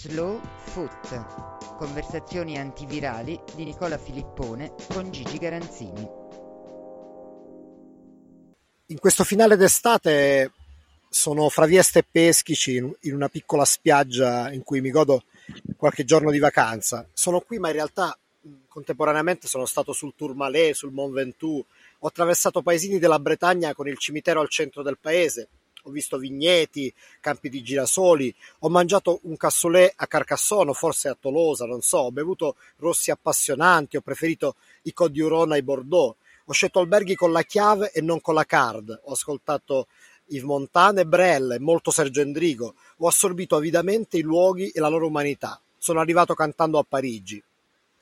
Slow Foot. Conversazioni antivirali di Nicola Filippone con Gigi Garanzini. In questo finale d'estate sono fra Vieste e Peschici in una piccola spiaggia in cui mi godo qualche giorno di vacanza. Sono qui, ma in realtà contemporaneamente sono stato sul Tourmalet, sul Mont Ventoux, ho attraversato paesini della Bretagna con il cimitero al centro del paese, ho visto vigneti, campi di girasoli, ho mangiato un cassoulet a Carcassonne, forse a Tolosa, non so, ho bevuto rossi appassionanti, ho preferito i Côte d'Huron ai Bordeaux, ho scelto alberghi con la chiave e non con la card, ho ascoltato Yves Montand e Brel molto Sergio Endrigo, ho assorbito avidamente i luoghi e la loro umanità. Sono arrivato cantando a Parigi.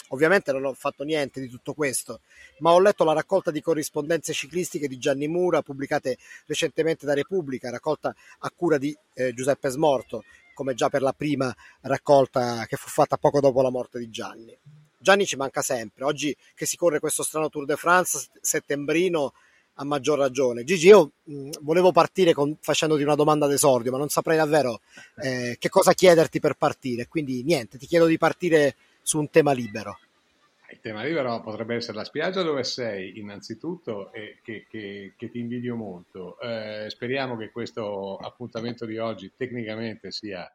Ovviamente non ho fatto niente di tutto questo, ma ho letto la raccolta di corrispondenze ciclistiche di Gianni Mura pubblicate recentemente da Repubblica, raccolta a cura di eh, Giuseppe Smorto, come già per la prima raccolta che fu fatta poco dopo la morte di Gianni. Gianni ci manca sempre, oggi che si corre questo strano Tour de France settembrino a maggior ragione. Gigi, io mh, volevo partire con, facendoti una domanda d'esordio, ma non saprei davvero eh, che cosa chiederti per partire, quindi niente, ti chiedo di partire su un tema libero. Il tema libero potrebbe essere la spiaggia dove sei, innanzitutto, e che, che, che ti invidio molto. Eh, speriamo che questo appuntamento di oggi tecnicamente sia,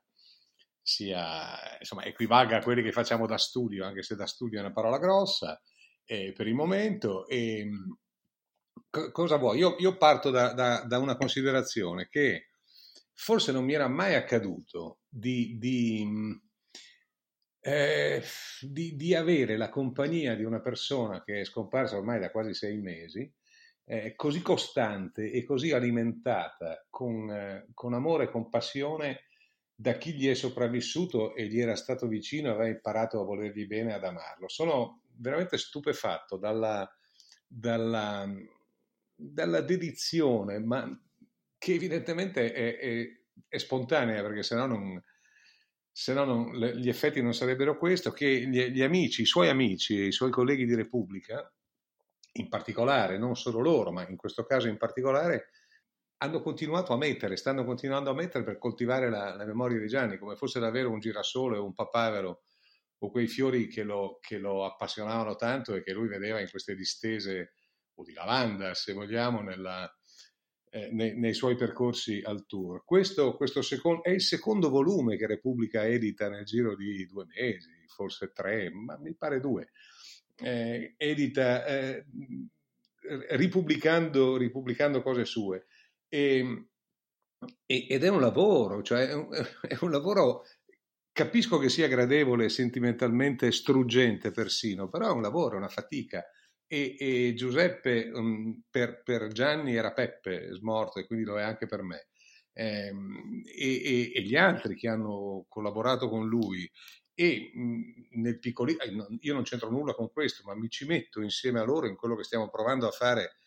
sia insomma, equivalga a quelli che facciamo da studio, anche se da studio è una parola grossa, eh, per il momento. E, co- cosa vuoi? Io, io parto da, da, da, una considerazione che forse non mi era mai accaduto di, di eh, di, di, avere la compagnia di una persona che è scomparsa ormai da quasi sei mesi, eh, così costante e così alimentata con, eh, con, amore e compassione da chi gli è sopravvissuto e gli era stato vicino e aveva imparato a volergli bene ad amarlo. Sono veramente stupefatto dalla, dalla, dalla dedizione, ma che evidentemente è, è, è spontanea, perché se no non no gli effetti non sarebbero questo, che gli, gli, amici, i suoi amici e i suoi colleghi di Repubblica, in particolare, non solo loro, ma in questo caso in particolare, hanno continuato a mettere, stanno continuando a mettere per coltivare la, la memoria di Gianni, come fosse davvero un girasole o un papavero o quei fiori che lo, che lo appassionavano tanto e che lui vedeva in queste distese o di lavanda, se vogliamo, nella, eh, nei, nei, suoi percorsi al tour. Questo, questo secondo, è il secondo volume che Repubblica edita nel giro di due mesi, forse tre, ma mi pare due. Eh, edita eh, ripubblicando, ripubblicando, cose sue. E, e, ed è un lavoro, cioè è un, è un lavoro capisco che sia gradevole, sentimentalmente struggente persino, però è un lavoro, è una fatica e, e Giuseppe um, per, per, Gianni era Peppe smorto e quindi lo è anche per me. Eh, e, e, gli altri che hanno collaborato con lui e mh, nel piccolo io non c'entro nulla con questo ma mi ci metto insieme a loro in quello che stiamo provando a fare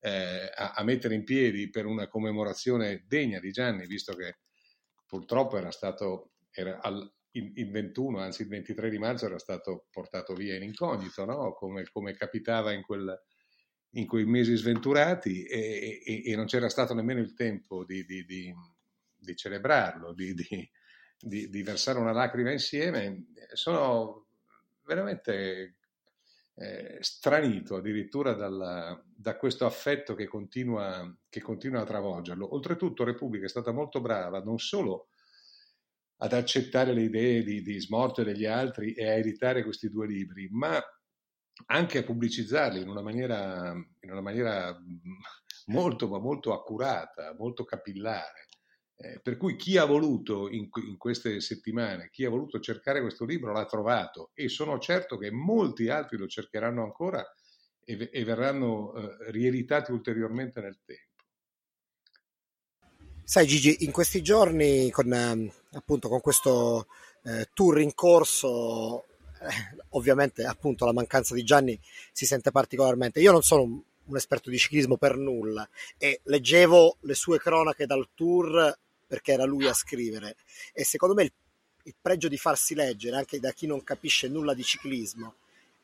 eh, a, a, mettere in piedi per una commemorazione degna di Gianni visto che purtroppo era stato era al, il, il, 21, anzi il 23 di marzo era stato portato via in incognito, no? come, come, capitava in, quel, in, quei mesi sventurati e, e, e, non c'era stato nemmeno il tempo di, di, di, di celebrarlo, di, versare una lacrima insieme. Sono veramente eh, stranito addirittura dalla, da questo affetto che continua, che continua a travolgerlo. Oltretutto Repubblica è stata molto brava non solo ad accettare le idee di, di Smorto e degli altri e a editare questi due libri, ma anche a pubblicizzarli in una maniera, in una maniera molto, ma molto accurata, molto capillare. Eh, per cui chi ha voluto in, in, queste settimane, chi ha voluto cercare questo libro l'ha trovato e sono certo che molti altri lo cercheranno ancora e, e verranno eh, rieditati ulteriormente nel tempo. Sai Gigi, in questi giorni con, ehm, appunto, con questo eh, tour in corso, eh, ovviamente appunto la mancanza di Gianni si sente particolarmente. Io non sono un, un, esperto di ciclismo per nulla e leggevo le sue cronache dal tour perché era lui a scrivere e secondo me il, il pregio di farsi leggere anche da chi non capisce nulla di ciclismo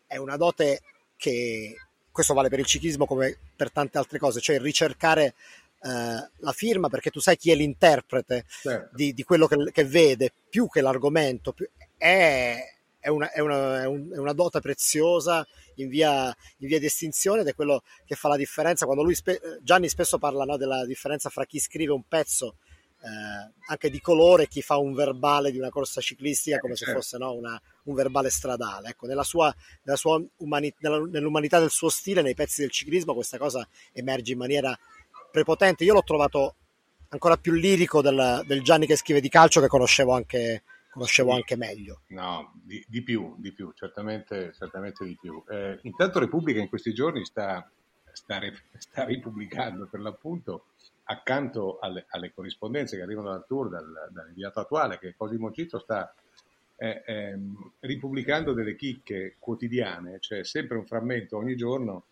è una dote che questo vale per il ciclismo come per tante altre cose, cioè ricercare eh, la firma perché tu sai chi è l'interprete certo. di, di, quello che, che, vede, più che l'argomento, più, è, è, una, è, una, è, un, è una dota preziosa in via, in via, di estinzione ed è quello che fa la differenza. Quando lui spe- Gianni spesso parla no, della differenza fra chi scrive un pezzo eh, anche di colore e chi fa un verbale di una corsa ciclistica come se certo. fosse no, una, un verbale stradale. Ecco, nella sua, nella sua umani- nella, nell'umanità del suo stile, nei pezzi del ciclismo, questa cosa emerge in maniera prepotente. Io l'ho trovato ancora più lirico del, del Gianni che scrive di calcio che conoscevo anche, conoscevo anche meglio. No, di, di, più, di più, certamente, certamente di più. Eh, intanto Repubblica in questi giorni sta, sta, sta ripubblicando per l'appunto accanto alle, alle, corrispondenze che arrivano dal tour, dal, dall'inviato attuale, che Cosimo Cito sta eh, ehm, ripubblicando delle chicche quotidiane, cioè sempre un frammento ogni giorno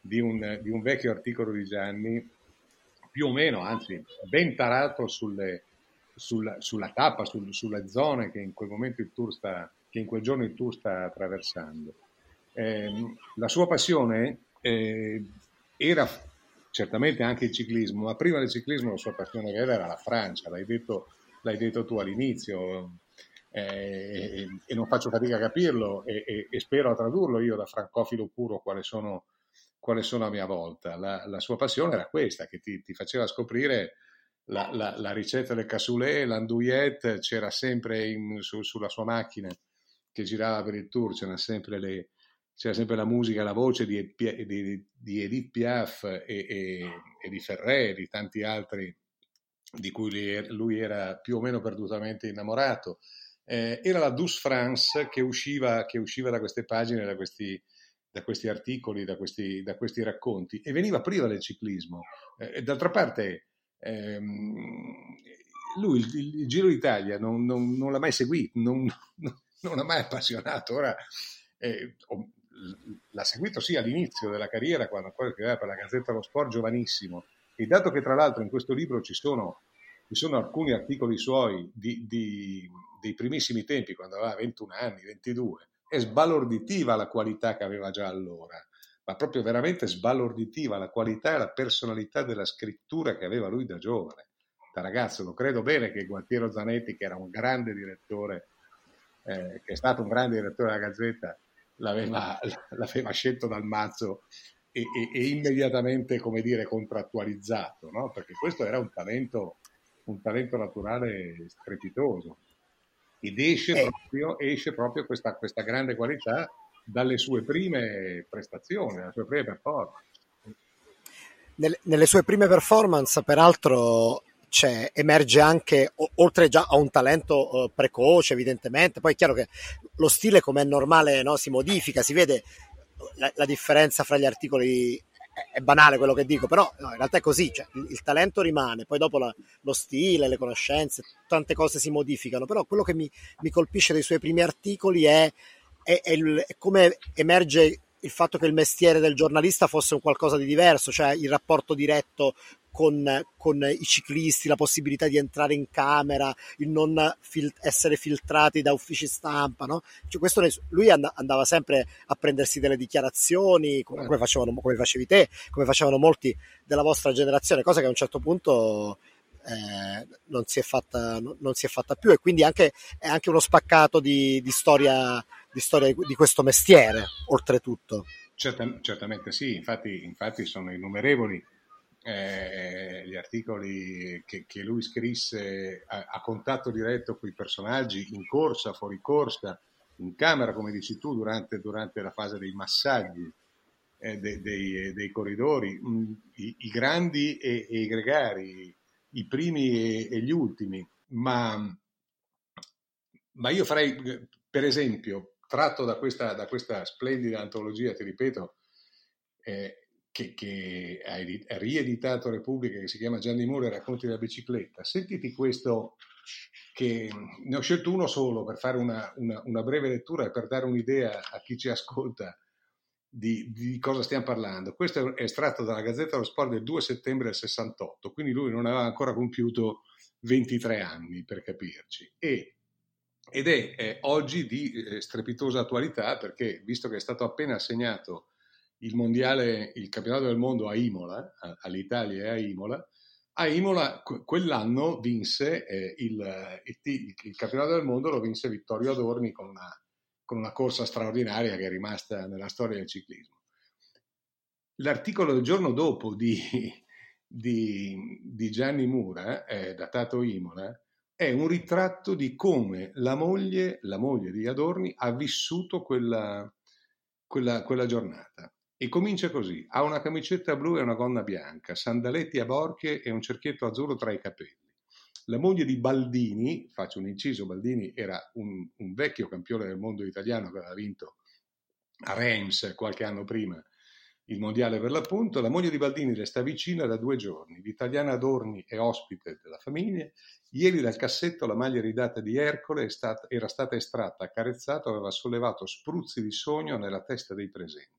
di un, di un vecchio articolo di Gianni più o meno, anzi ben tarato sulle, sulla, sulla, tappa, sul, sulle zone che in quel momento il tour sta, che in quel giorno il tour sta attraversando. Eh, la sua passione eh, era certamente anche il ciclismo, ma prima del ciclismo la sua passione vera era la Francia, l'hai detto, l'hai detto tu all'inizio. Eh, e non faccio fatica a capirlo e, e, e spero a tradurlo io da francofilo puro quale sono quale sono a mia volta. La, la sua passione era questa, che ti, ti faceva scoprire la, la, la, ricetta del cassoulet, l'andouillette, c'era sempre in, su, sulla sua macchina che girava per il tour, c'era sempre, le, c'era sempre la musica, la voce di, di, di Edith Piaf e, e, e, di Ferré e di tanti altri di cui lui, lui era più o meno perdutamente innamorato. Eh, era la Douce France che usciva, che usciva da queste pagine, da questi, da questi articoli, da questi, da questi, racconti e veniva priva del ciclismo. Eh, d'altra parte, ehm, lui il, il, Giro d'Italia non, non, non l'ha mai seguito, non, non l'ha mai appassionato. Ora, eh, l'ha seguito sì all'inizio della carriera, quando ancora scriveva per la Gazzetta dello Sport, giovanissimo. E dato che tra l'altro in questo libro ci sono, ci sono alcuni articoli suoi di, di, dei primissimi tempi, quando aveva 21 anni, 22, è sbalorditiva la qualità che aveva già allora, ma proprio veramente sbalorditiva la qualità e la personalità della scrittura che aveva lui da giovane, da ragazzo. Lo credo bene che Gualtiero Zanetti, che era un grande direttore, eh, che è stato un grande direttore della Gazzetta, l'aveva, l'aveva scelto dal mazzo e, e, e, immediatamente, come dire, contrattualizzato, no? perché questo era un talento, un talento naturale strepitoso ed esce, eh. proprio, esce proprio questa, questa, grande qualità dalle sue prime prestazioni, dalle sue prime performance. Nelle, nelle sue prime performance, peraltro, emerge anche, oltre già a un talento uh, precoce, evidentemente, poi è chiaro che lo stile, come è normale, no, si modifica, si vede la, la differenza fra gli articoli è banale quello che dico, però no, in realtà è così, cioè, il, talento rimane, poi dopo la, lo stile, le conoscenze, tante cose si modificano, però quello che mi, mi colpisce dei suoi primi articoli è, è, è, il, è, come emerge il fatto che il mestiere del giornalista fosse un qualcosa di diverso, cioè il rapporto diretto con, con, i ciclisti, la possibilità di entrare in camera, il non fil- essere filtrati da uffici stampa, no? cioè questo, lui and- andava sempre a prendersi delle dichiarazioni, come, come, facevano, come facevi te, come facevano molti della vostra generazione, cosa che a un certo punto eh, non, si fatta, non, si è fatta, più e quindi anche, è anche uno spaccato di, di, storia, di storia di questo mestiere, oltretutto. Certa, certamente sì, infatti, infatti sono innumerevoli eh, gli articoli che, che lui scrisse a, a, contatto diretto con i personaggi in corsa, fuori corsa, in camera, come dici tu, durante, durante la fase dei massaggi eh, de, dei, dei, corridori, mm, i, i, grandi e, e, i gregari, i primi e, e gli ultimi. Ma, ma, io farei, per esempio, tratto da questa, da questa splendida antologia, ti ripeto, eh, che, che ha rieditato Repubblica, che si chiama Gianni Muro e racconti della bicicletta. Sentiti questo, che ne ho scelto uno solo per fare una, una, una breve lettura e per dare un'idea a chi ci ascolta di, di, cosa stiamo parlando. Questo è estratto dalla Gazzetta dello Sport del 2 settembre del 68, quindi lui non aveva ancora compiuto 23 anni, per capirci. E, ed è, è oggi di eh, strepitosa attualità perché, visto che è stato appena assegnato il mondiale, il campionato del mondo a Imola, all'Italia e a Imola, a Imola quell'anno vinse eh, il, il, il, campionato del mondo, lo vinse Vittorio Adorni con una, con una corsa straordinaria che è rimasta nella storia del ciclismo. L'articolo del giorno dopo di, di, di Gianni Mura, eh, datato Imola, è un ritratto di come la moglie, la moglie di Adorni ha vissuto quella, quella, quella giornata. E comincia così: ha una camicetta blu e una gonna bianca, sandaletti a borchie e un cerchietto azzurro tra i capelli. La moglie di Baldini, faccio un inciso, Baldini era un, un vecchio campione del mondo italiano che aveva vinto a Reims qualche anno prima il mondiale per l'appunto. La moglie di Baldini le sta vicina da due giorni. L'italiana Adorni è ospite della famiglia. Ieri dal cassetto la maglia ridata di Ercole stata, era stata estratta, accarezzata, aveva sollevato spruzzi di sogno nella testa dei presenti.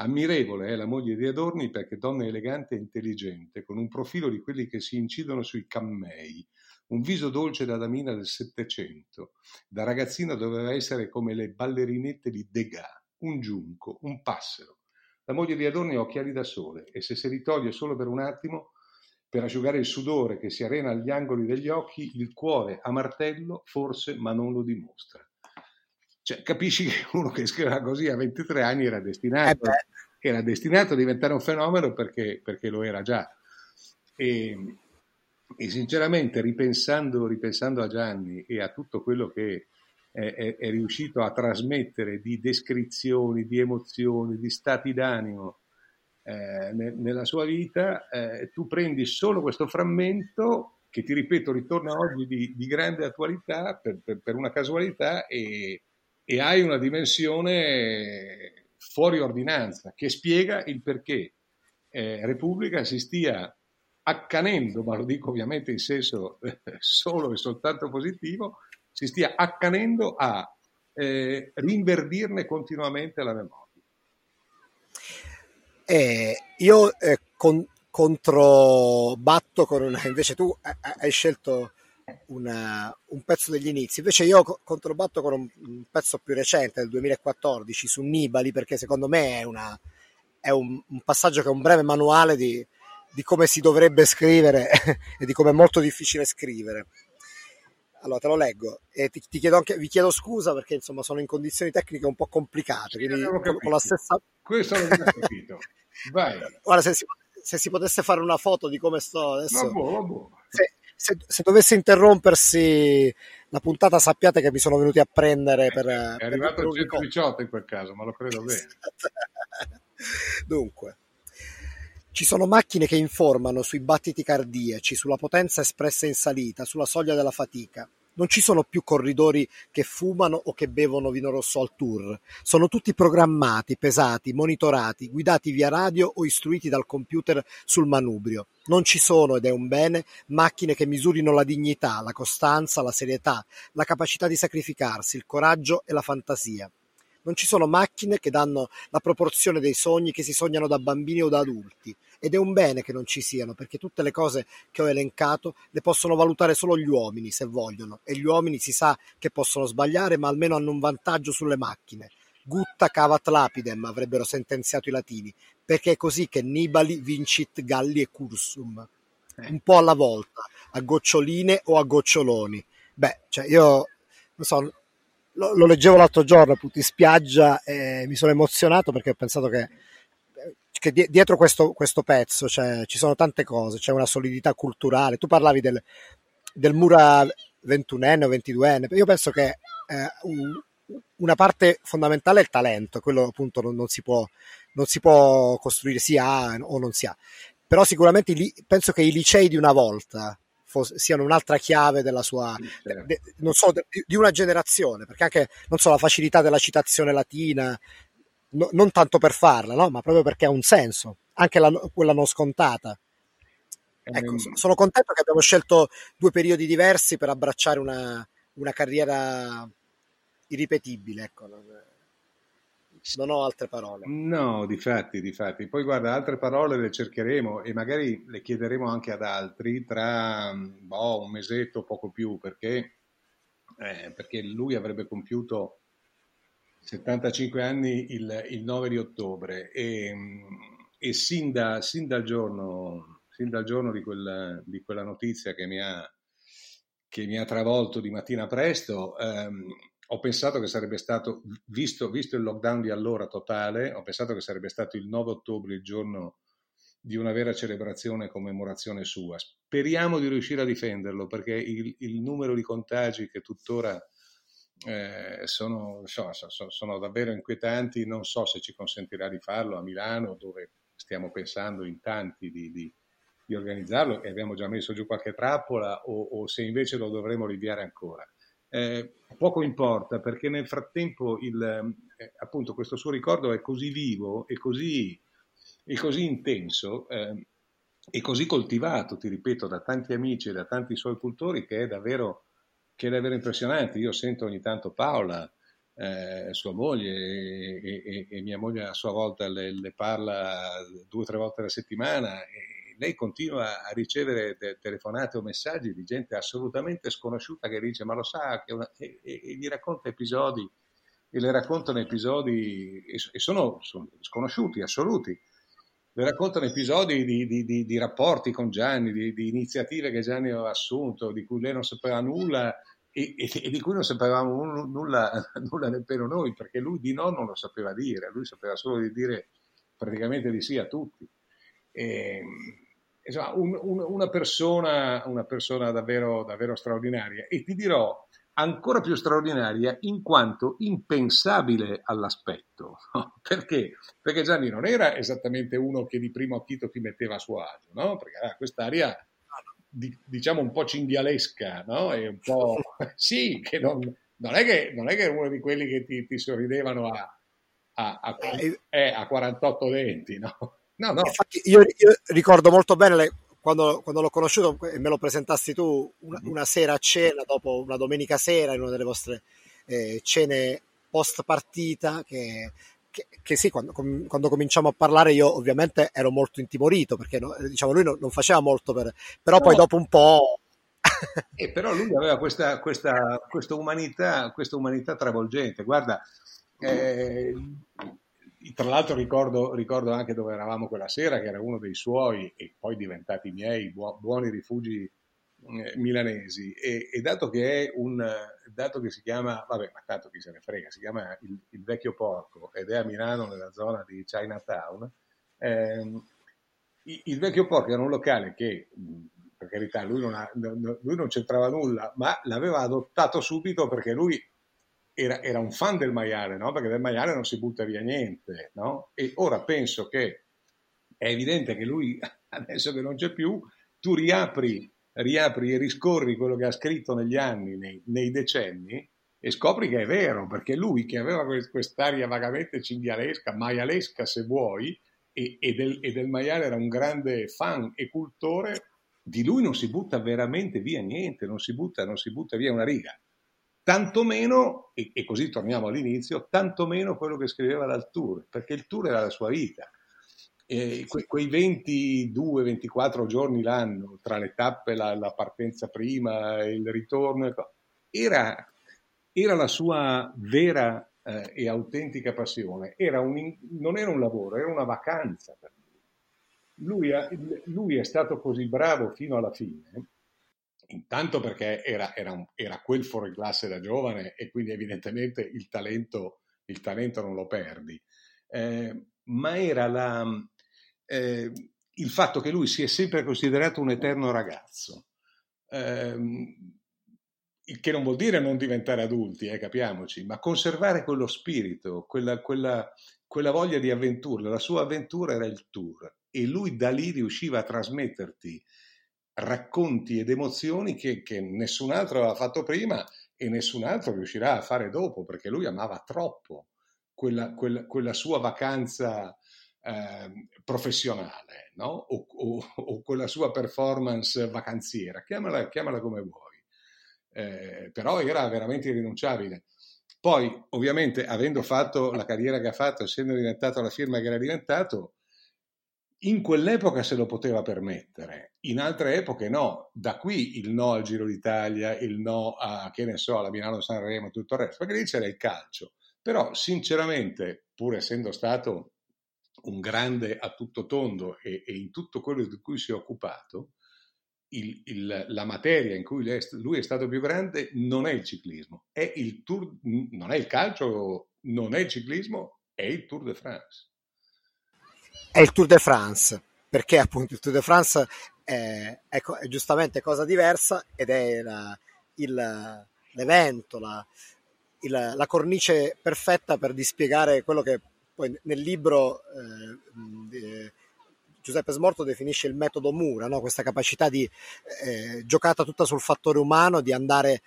Ammirevole è la moglie di Adorni perché donna elegante e intelligente, con un profilo di quelli che si incidono sui cammei, un viso dolce da damina del Settecento. Da ragazzina doveva essere come le ballerinette di Degas, un giunco, un passero. La moglie di Adorni ha occhiali da sole e se si ritoglie solo per un attimo, per asciugare il sudore che si arena agli angoli degli occhi, il cuore a martello forse, ma non lo dimostra. Cioè, capisci che uno che scriveva così a 23 anni era destinato, eh era destinato a diventare un fenomeno perché, perché lo era già. E, e sinceramente, ripensando, ripensando, a Gianni e a tutto quello che è, è, è, riuscito a trasmettere di descrizioni, di emozioni, di stati d'animo eh, ne, nella sua vita, eh, tu prendi solo questo frammento che ti ripeto ritorna oggi di, di grande attualità per, per, per una casualità e, e hai una dimensione fuori ordinanza che spiega il perché eh, Repubblica si stia accanendo, ma lo dico ovviamente in senso eh, solo e soltanto positivo, si stia accanendo a eh, rinverdirne continuamente la memoria. Eh, io eh, con, controbatto con una, invece tu eh, hai scelto una, un pezzo degli inizi. Invece io controbatto con un, un, pezzo più recente del 2014 su Nibali perché secondo me è, una, è un, un, passaggio che è un breve manuale di, di come si dovrebbe scrivere e di come è molto difficile scrivere. Allora te lo leggo e ti, ti chiedo anche, vi chiedo scusa perché insomma sono in condizioni tecniche un po' complicate. Quindi con, la stessa. Questo l'ho capito. Vai. Guarda, se si, se si, potesse fare una foto di come sto adesso. Vabbè, vabbè. Se, se, se, dovesse interrompersi la puntata, sappiate che mi sono venuti a prendere per. È per arrivato il 118 in quel caso, ma lo credo bene. Dunque. Ci sono macchine che informano sui battiti cardiaci, sulla potenza espressa in salita, sulla soglia della fatica. Non ci sono più corridori che fumano o che bevono vino rosso al tour. Sono tutti programmati, pesati, monitorati, guidati via radio o istruiti dal computer sul manubrio. Non ci sono, ed è un bene, macchine che misurino la dignità, la costanza, la serietà, la capacità di sacrificarsi, il coraggio e la fantasia. Non ci sono macchine che danno la proporzione dei sogni che si sognano da bambini o da adulti. Ed è un bene che non ci siano, perché tutte le cose che ho elencato le possono valutare solo gli uomini, se vogliono, e gli uomini si sa che possono sbagliare, ma almeno hanno un vantaggio sulle macchine. Gutta cavat lapidem, avrebbero sentenziato i latini, perché è così che Nibali vincit Galli e Cursum. Eh. Un po' alla volta, a goccioline o a goccioloni. Beh, cioè io non so, lo, lo leggevo l'altro giorno appunto in spiaggia e mi sono emozionato perché ho pensato che che dietro questo, questo pezzo cioè, ci sono tante cose, c'è una solidità culturale. Tu parlavi del, del Mura 21enne o 22enne, io penso che eh, un, una parte fondamentale è il talento, quello appunto non, non, si, può, non si può costruire, si ha o non si ha. Però sicuramente penso che i licei di una volta fosse, siano un'altra chiave della sua, certo. de, non so, di, di, una generazione, perché anche, non so, la facilità della citazione latina, no, non tanto per farla, no? ma proprio perché ha un senso, anche la, quella non scontata. Ecco, sono contento che abbiamo scelto due periodi diversi per abbracciare una, una carriera irripetibile. Ecco. Non ho altre parole. No, difatti, difatti. Poi guarda, altre parole le cercheremo e magari le chiederemo anche ad altri tra boh, un mesetto, poco più, perché, eh, perché lui avrebbe compiuto 75 anni il, il 9 di ottobre e, e sin, da, sin, dal giorno, fin dal giorno di quella, di quella notizia che mi, ha, che mi, ha, travolto di mattina presto, ehm, ho pensato che sarebbe stato, visto, visto, il lockdown di allora totale, ho pensato che sarebbe stato il 9 ottobre il giorno di una vera celebrazione e commemorazione sua. Speriamo di riuscire a difenderlo perché il, il numero di contagi che tuttora eh, sono, sono, sono, davvero inquietanti, non so se ci consentirà di farlo a Milano dove stiamo pensando in tanti di, di, di organizzarlo e abbiamo già messo giù qualche trappola o, o se invece lo dovremo rinviare ancora. Eh, poco importa perché nel frattempo il, eh, appunto questo suo ricordo è così vivo e così, e così intenso eh, e così coltivato, ti ripeto, da tanti amici e da tanti suoi cultori che è davvero, che è davvero impressionante. Io sento ogni tanto Paola, eh, sua moglie e, e, e, mia moglie a sua volta le, le parla due o tre volte alla settimana e, lei continua a ricevere te- telefonate o messaggi di gente assolutamente sconosciuta che dice ma lo sa una... e, e, e, gli racconta episodi e le raccontano episodi e, e sono, sono, sconosciuti, assoluti. Le raccontano episodi di, di, di, di rapporti con Gianni, di, iniziative che Gianni aveva assunto, di cui lei non sapeva nulla e, di cui non sapevamo nulla, nulla nemmeno noi, perché lui di no non lo sapeva dire, lui sapeva solo di dire praticamente di sì a tutti. E, insomma, un, un, una, persona, una persona davvero, davvero straordinaria e ti dirò ancora più straordinaria in quanto impensabile all'aspetto. Perché? Perché Gianni non era esattamente uno che di primo acchito ti metteva a suo agio, no? Perché aveva quest'aria di, diciamo un po' cinghialesca, no? E un po' sì, che non, non, è che non è che uno di quelli che ti, ti sorridevano a, a, a, eh, a 48 denti, no? No, no. Infatti io, io ricordo molto bene le, quando, quando, l'ho conosciuto e me lo presentasti tu una, mm-hmm. una, sera a cena, dopo una domenica sera, in una delle vostre eh, cene post partita, che, che, che sì, quando, com, quando, cominciamo a parlare io ovviamente ero molto intimorito perché no, diciamo, lui no, non faceva molto per... però no. poi dopo un po'... e però lui aveva questa, questa, questa, umanità, questa umanità travolgente. Guarda, eh, tra l'altro ricordo, ricordo, anche dove eravamo quella sera, che era uno dei suoi e poi diventati miei buoni rifugi eh, milanesi. E, e, dato che è un, dato che si chiama, vabbè, ma tanto chi se ne frega, si chiama il, il Vecchio Porco ed è a Milano nella zona di Chinatown, ehm, il Vecchio Porco era un locale che, per carità, lui non, ha, lui non c'entrava nulla, ma l'aveva adottato subito perché lui era, era, un fan del maiale, no? perché del maiale non si butta via niente. No? E ora penso che è evidente che lui, adesso che non c'è più, tu riapri, riapri e riscorri quello che ha scritto negli anni, nei, nei decenni, e scopri che è vero, perché lui che aveva quest'aria vagamente cinghialesca, maialesca se vuoi, e, e, del, e del maiale era un grande fan e cultore, di lui non si butta veramente via niente, non si butta, non si butta via una riga tantomeno, e, e così torniamo all'inizio, tantomeno quello che scriveva dal tour, perché il tour era la sua vita. E que, quei 22-24 giorni l'anno tra le tappe, la, la partenza prima, il ritorno, era, era la sua vera eh, e autentica passione. Era un, non era un lavoro, era una vacanza per lui. Lui, ha, lui è stato così bravo fino alla fine intanto perché era, era, un, era quel fuori classe da giovane e quindi evidentemente il talento, il talento non lo perdi, eh, ma era la, eh, il fatto che lui si è sempre considerato un eterno ragazzo. Eh, il che non vuol dire non diventare adulti, eh, capiamoci, ma conservare quello spirito, quella, quella, quella voglia di avventura. La sua avventura era il tour e lui da lì riusciva a trasmetterti racconti ed emozioni che, che nessun altro aveva fatto prima e nessun altro riuscirà a fare dopo, perché lui amava troppo quella, quella, quella sua vacanza eh, professionale, no? o, o, o, quella sua performance vacanziera, chiamala, chiamala come vuoi. Eh, però era veramente irrinunciabile. Poi, ovviamente, avendo fatto la carriera che ha fatto, essendo diventato la firma che era diventato, in quell'epoca se lo poteva permettere, in altre epoche no. Da qui il no al Giro d'Italia, il no a, che ne so, alla Milano Sanremo e tutto il resto, perché lì c'era il calcio. Però, sinceramente, pur essendo stato un grande a tutto tondo e, e, in tutto quello di cui si è occupato, il, il, la materia in cui lui è, stato più grande non è il ciclismo, è il tour, non è il calcio, non è il ciclismo, è il Tour de France. È il Tour de France, perché appunto il Tour de France è, è, è giustamente cosa diversa ed è la, il, l'evento, la, il, la cornice perfetta per dispiegare quello che poi nel libro eh, Giuseppe Smorto definisce il metodo Mura, no? questa capacità di eh, giocata tutta sul fattore umano, di andare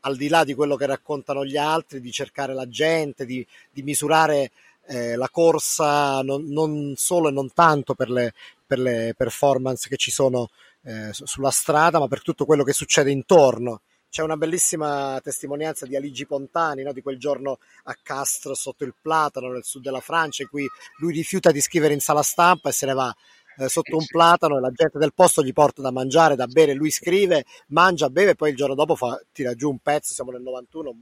al di là di quello che raccontano gli altri, di cercare la gente, di, di misurare eh, la corsa non, non, solo e non tanto per le, per le performance che ci sono eh, sulla strada, ma per tutto quello che succede intorno. C'è una bellissima testimonianza di Aligi Pontani, no? di quel giorno a Castro sotto il platano nel sud della Francia, in cui lui rifiuta di scrivere in sala stampa e se ne va eh, sotto un platano e la gente del posto gli porta da mangiare, da bere, lui scrive, mangia, beve e poi il giorno dopo fa, tira giù un pezzo, siamo nel 91,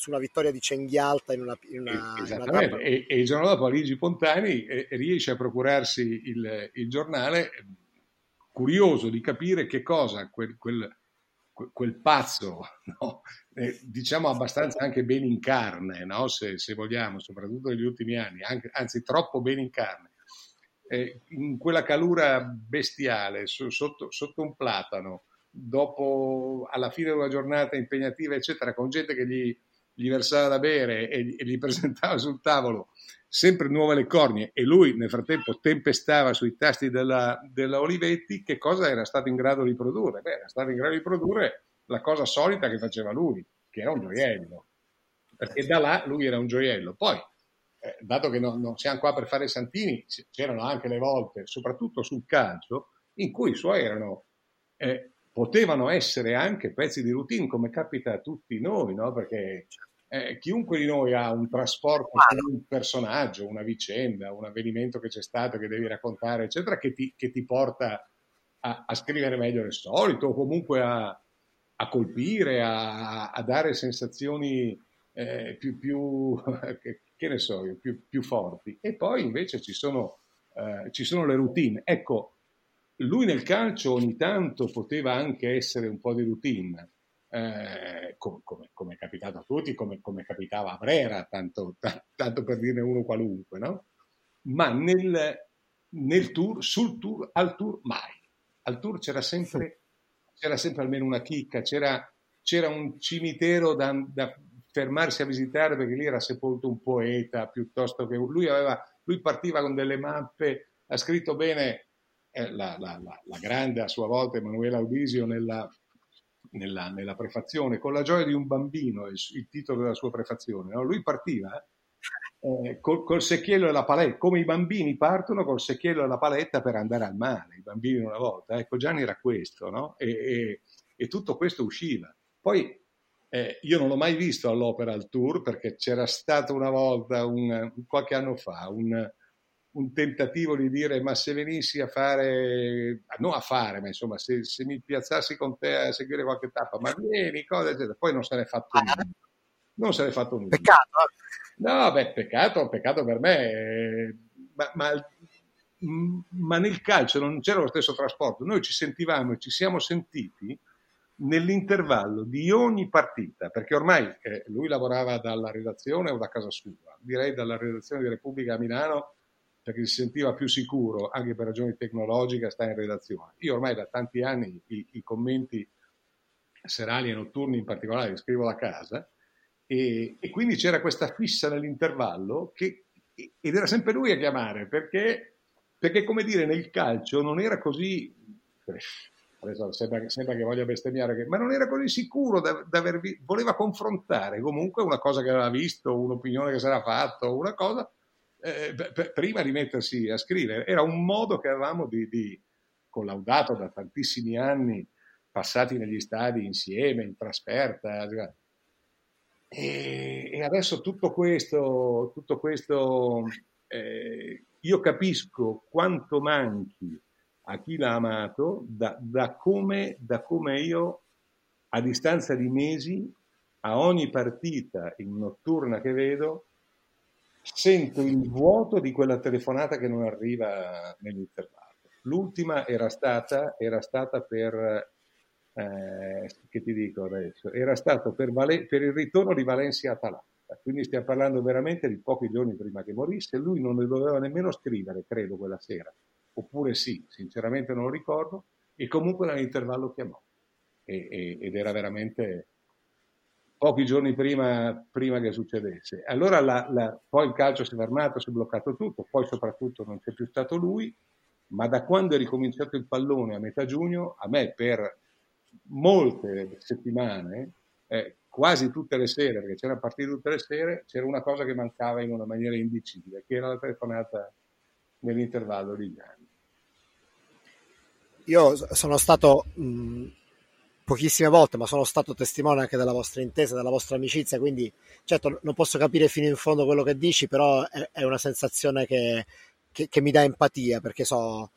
su una vittoria di Cenghialta in una, in una, Esattamente, in una e, e, il giorno dopo Aligi Pontani riesce a procurarsi il, il, giornale curioso di capire che cosa quel, quel quel pazzo, no? eh, diciamo abbastanza anche bene in carne, no? se, se, vogliamo, soprattutto negli ultimi anni, anche, anzi troppo bene in carne, eh, in quella calura bestiale, so, sotto, sotto, un platano, dopo alla fine di una giornata impegnativa, eccetera, con gente che gli, gli versava da bere e, gli presentava sul tavolo sempre nuove le cornie e lui nel frattempo tempestava sui tasti della, della, Olivetti, che cosa era stato in grado di produrre? Beh, era stato in grado di produrre la cosa solita che faceva lui, che era un gioiello, perché da là lui era un gioiello. Poi, eh, dato che non, non, siamo qua per fare santini, c'erano anche le volte, soprattutto sul calcio, in cui i suoi erano, eh, potevano essere anche pezzi di routine, come capita a tutti noi, no? perché eh, chiunque di noi ha un trasporto un personaggio, una vicenda, un avvenimento che c'è stato, che devi raccontare, eccetera, che ti, che ti porta a, a, scrivere meglio del solito o comunque a, a colpire, a, a, dare sensazioni eh, più, più che, che, ne so io, più, più, forti. E poi invece ci sono, eh, ci sono le routine. Ecco, lui nel calcio ogni tanto poteva anche essere un po' di routine eh, come, come, come, è capitato a tutti, come, come capitava a Brera, tanto, t- tanto, per dirne uno qualunque, no? Ma nel, nel, tour, sul tour, al tour mai. Al tour c'era sempre, c'era sempre almeno una chicca, c'era, c'era un cimitero da, da, fermarsi a visitare perché lì era sepolto un poeta piuttosto che lui, aveva, lui partiva con delle mappe, ha scritto bene la, la, la, la, grande a sua volta Emanuela Audisio nella, nella, nella, prefazione, con la gioia di un bambino, il, il titolo della sua prefazione. No? Lui partiva eh, col, col, secchiello e la paletta, come i bambini partono col secchiello e la paletta per andare al mare, i bambini una volta. Ecco, Gianni era questo, no? e, e, e, tutto questo usciva. Poi eh, io non l'ho mai visto all'opera al tour perché c'era stato una volta, un, qualche anno fa, un, un tentativo di dire ma se venissi a fare, non a fare, ma insomma se, se mi piazzassi con te a seguire qualche tappa, ma vieni, cosa, eccetera. Poi non se n'è fatto ah. nulla. Non se n'è fatto nulla. Peccato. Eh. No, beh, peccato, peccato per me, ma, ma, ma nel calcio non c'era lo stesso trasporto. Noi ci sentivamo e ci siamo sentiti nell'intervallo di ogni partita, perché ormai eh, lui lavorava dalla redazione o da casa sua, direi dalla redazione di Repubblica a Milano perché si sentiva più sicuro, anche per ragioni tecnologiche, a stare in redazione. Io ormai da tanti anni i, i commenti serali e notturni in particolare scrivo da casa e, e, quindi c'era questa fissa nell'intervallo che, ed era sempre lui a chiamare perché, perché, come dire, nel calcio non era così... Adesso sembra, sembra che voglia bestemmiare, ma non era così sicuro da, da aver voleva confrontare comunque una cosa che aveva visto, un'opinione che si era fatto, una cosa, eh, prima di mettersi a scrivere. Era un modo che avevamo di, di, collaudato da tantissimi anni passati negli stadi insieme, in trasferta. E, e adesso tutto questo, tutto questo eh, io capisco quanto manchi a chi l'ha amato da, da, come, da come io a distanza di mesi a ogni partita in notturna che vedo sento il vuoto di quella telefonata che non arriva nell'intervallo. L'ultima era stata, era stata per, eh, che ti dico adesso, era stato per, Vale- per il ritorno di Valencia-Atalanta. Quindi stiamo parlando veramente di pochi giorni prima che morisse. Lui non ne doveva nemmeno scrivere, credo, quella sera. Oppure sì, sinceramente non lo ricordo. E comunque nell'intervallo chiamò. E, e, ed era veramente pochi giorni prima, prima che succedesse. Allora la, la, poi il calcio si è fermato, si è bloccato tutto, poi soprattutto non c'è più stato lui, ma da quando è ricominciato il pallone a metà giugno, a me per molte settimane, eh, quasi tutte le sere, perché c'era partita tutte le sere, c'era una cosa che mancava in una maniera indicibile, che era la telefonata nell'intervallo di Gianni. Io sono stato mh, pochissime volte, ma sono stato testimone anche della vostra intesa, della vostra amicizia, quindi certo non posso capire fino in fondo quello che dici, però è, è una sensazione che, che, che, mi dà empatia, perché so,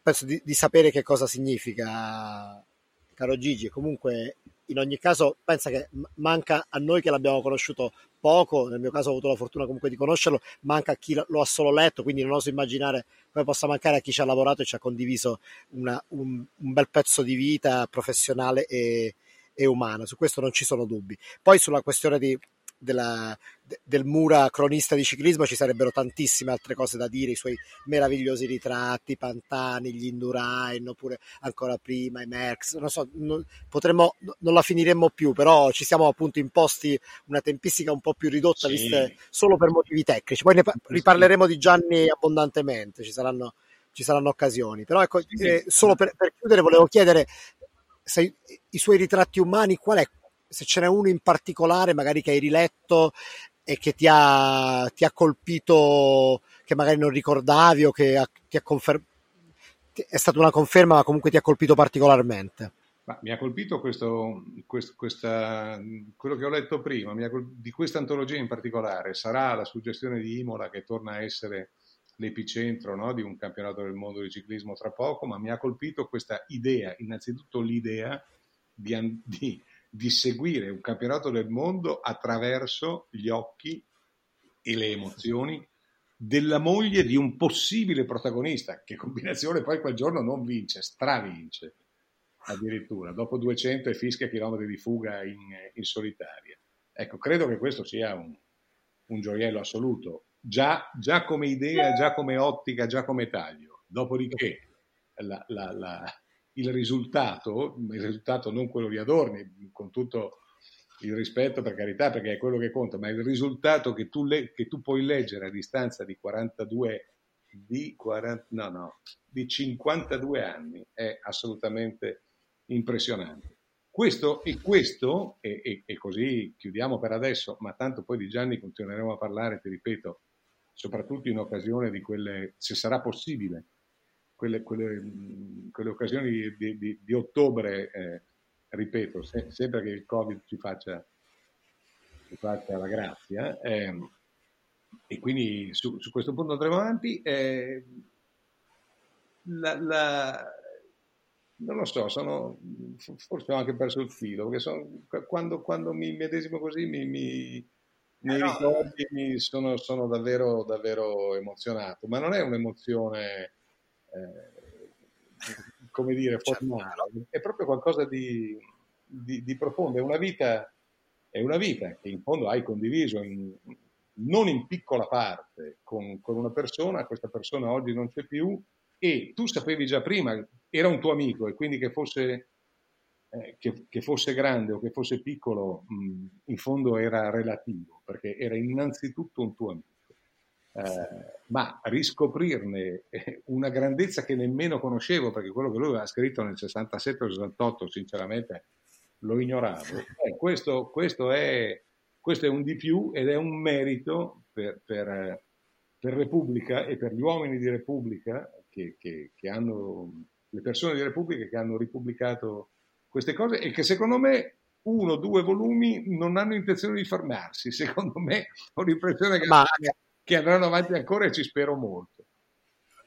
penso di, di sapere che cosa significa, caro Gigi, comunque in ogni caso pensa che manca a noi che l'abbiamo conosciuto poco, nel mio caso ho avuto la fortuna comunque di conoscerlo, manca a chi lo ha solo letto, quindi non oso immaginare come possa mancare a chi ci ha lavorato e ci ha condiviso una, un, un, bel pezzo di vita professionale e, e umana, su questo non ci sono dubbi. Poi sulla questione di, della, del Mura cronista di ciclismo ci sarebbero tantissime altre cose da dire, i suoi meravigliosi ritratti, Pantani, gli Indurain, oppure ancora prima i Merckx, non so, non, potremmo, non la finiremmo più, però ci siamo appunto imposti una tempistica un po' più ridotta, sì. viste solo per motivi tecnici. Poi ne riparleremo di Gianni abbondantemente, ci saranno, ci saranno occasioni. Però ecco, eh, solo per, per chiudere volevo chiedere se i suoi ritratti umani qual è se ce n'è uno in particolare, magari che hai riletto e che ti ha, ti ha colpito, che magari non ricordavi o che ha, ti ha confer- è stata una conferma, ma comunque ti ha colpito particolarmente. Ma mi ha colpito questo, questo, questa, quello che ho letto prima, colpito, di questa antologia in particolare. Sarà la suggestione di Imola che torna a essere l'epicentro no, di un campionato del mondo di ciclismo tra poco, ma mi ha colpito questa idea, innanzitutto l'idea di, di di seguire un campionato del mondo attraverso gli occhi e le emozioni della moglie di un possibile protagonista, che combinazione poi quel giorno non vince, stravince addirittura, dopo 200 e fischia chilometri di fuga in, in solitaria. Ecco, credo che questo sia un, un gioiello assoluto, già, già, come idea, già come ottica, già come taglio. Dopodiché la, la, la, il risultato, il risultato non quello di Adorni, con tutto il rispetto per carità, perché è quello che conta, ma il risultato che tu, le, che tu puoi leggere a distanza di 42, di, 40, no, no, di 52 anni è assolutamente impressionante. Questo e questo, e, e, e, così chiudiamo per adesso, ma tanto poi di Gianni continueremo a parlare, ti ripeto, soprattutto in occasione di quelle, se sarà possibile, quelle, quelle, quelle occasioni di, di, di ottobre, eh, ripeto, se, sempre che il Covid ci faccia, ci faccia la grazia, eh, e quindi su, su, questo punto andremo avanti. Eh, la, la, non lo so, sono, forse ho anche perso il filo, perché sono, quando, quando, mi medesimo così mi, mi, mi eh ricordi, mi sono, sono davvero, davvero emozionato, ma non è un'emozione eh, come dire, certo. formale, è proprio qualcosa di, di, di, profondo, è una, vita, è una vita che in fondo hai condiviso in, non in piccola parte con, con, una persona, questa persona oggi non c'è più e tu sapevi già prima, era un tuo amico e quindi che fosse, eh, che, che fosse grande o che fosse piccolo, mh, in fondo era relativo, perché era innanzitutto un tuo amico. Eh, ma riscoprirne eh, una grandezza che nemmeno conoscevo, perché quello che lui aveva scritto nel 67-68, sinceramente, lo ignoravo. Eh, questo, questo, è, questo, è, un di più ed è un merito per, per, per Repubblica e per gli uomini di Repubblica che, che, che hanno, le persone di Repubblica che hanno ripubblicato queste cose e che secondo me uno, due volumi non hanno intenzione di fermarsi. Secondo me ho l'impressione che... Ma che andranno avanti ancora e ci spero molto.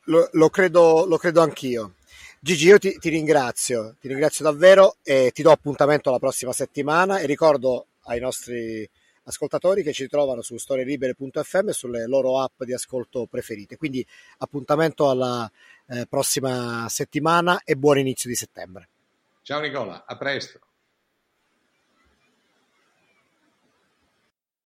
Lo, lo, credo, lo credo anch'io. Gigi, io ti, ti, ringrazio, ti ringrazio davvero e ti do appuntamento la prossima settimana e ricordo ai nostri ascoltatori che ci trovano su storielibere.fm e sulle loro app di ascolto preferite. Quindi appuntamento alla eh, prossima settimana e buon inizio di settembre. Ciao Nicola, a presto.